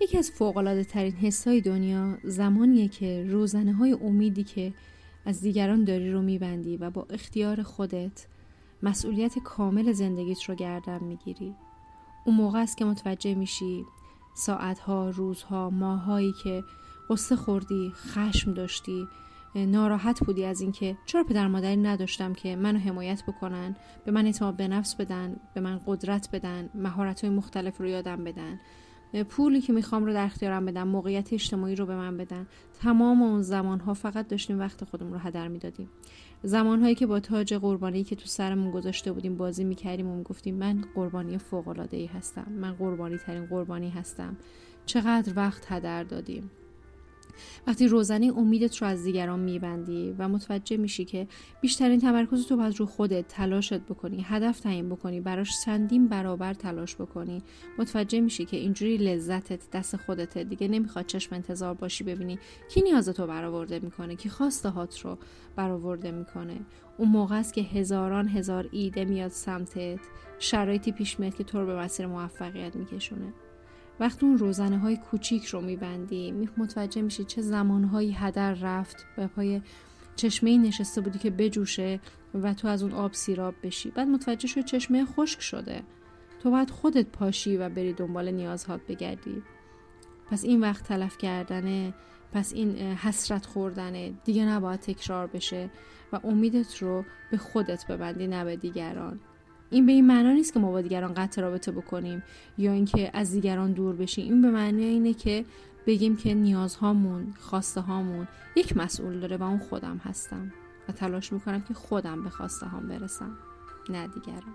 یکی از فوقلاده ترین حسای دنیا زمانیه که روزنه های امیدی که از دیگران داری رو میبندی و با اختیار خودت مسئولیت کامل زندگیت رو گردن می‌گیری. اون موقع است که متوجه میشی ساعتها، روزها، ماهایی که قصه خوردی، خشم داشتی ناراحت بودی از اینکه چرا پدر مادری نداشتم که منو حمایت بکنن به من اعتماد به نفس بدن به من قدرت بدن مهارت های مختلف رو یادم بدن. پولی که می‌خوام رو در اختیارم بدم موقعیت اجتماعی رو به من بدن. تمام اون زمان ها فقط داشتیم وقت خودمون رو هدر می‌دادیم. زمان هایی که با تاج قربانی که تو سرمون گذاشته بودیم بازی می‌کردیم و می‌گفتیم من قربانی فوق العاده ای هستم من قربانی ترین قربانی هستم. چقدر وقت هدر دادیم. وقتی روزنه امیدت رو از دیگران میبندی و متوجه میشی که بیشترین تمرکز تو باید رو خودت تلاشت بکنی هدف تعیین بکنی براش چندین برابر تلاش بکنی متوجه میشی که اینجوری لذتت دست خودته. دیگه نمی‌خواد چشم انتظار باشی ببینی کی نیازتو برآورده می‌کنه کی خواسته هات رو برآورده می‌کنه. اون موقع است که هزاران هزار ایده میاد سمتت شرایطی پیش میاد که تو رو به مسیر موفقیت میکشونه. وقتی اون روزنه های کوچیک رو میبندی متوجه میشی چه زمانهایی هدر رفت به پای چشمه نشسته بودی که بجوشه و تو از اون آب سیراب بشی. بعد متوجه شد چشمه خشک شده. تو باید خودت پاشی و بری دنبال نیازهات بگردی. پس این وقت تلف کردنه پس این حسرت خوردنه. دیگه نباید تکرار بشه و امیدت رو به خودت ببندی نه به دیگران. این به این معنا نیست که ما با دیگران قطع رابطه بکنیم یا اینکه از دیگران دور بشیم. این به معنی اینه که بگیم که نیازهامون خواسته هامون یک مسئول داره و اون خودم هستم و تلاش می‌کنم که خودم به خواسته هام برسم نه دیگران.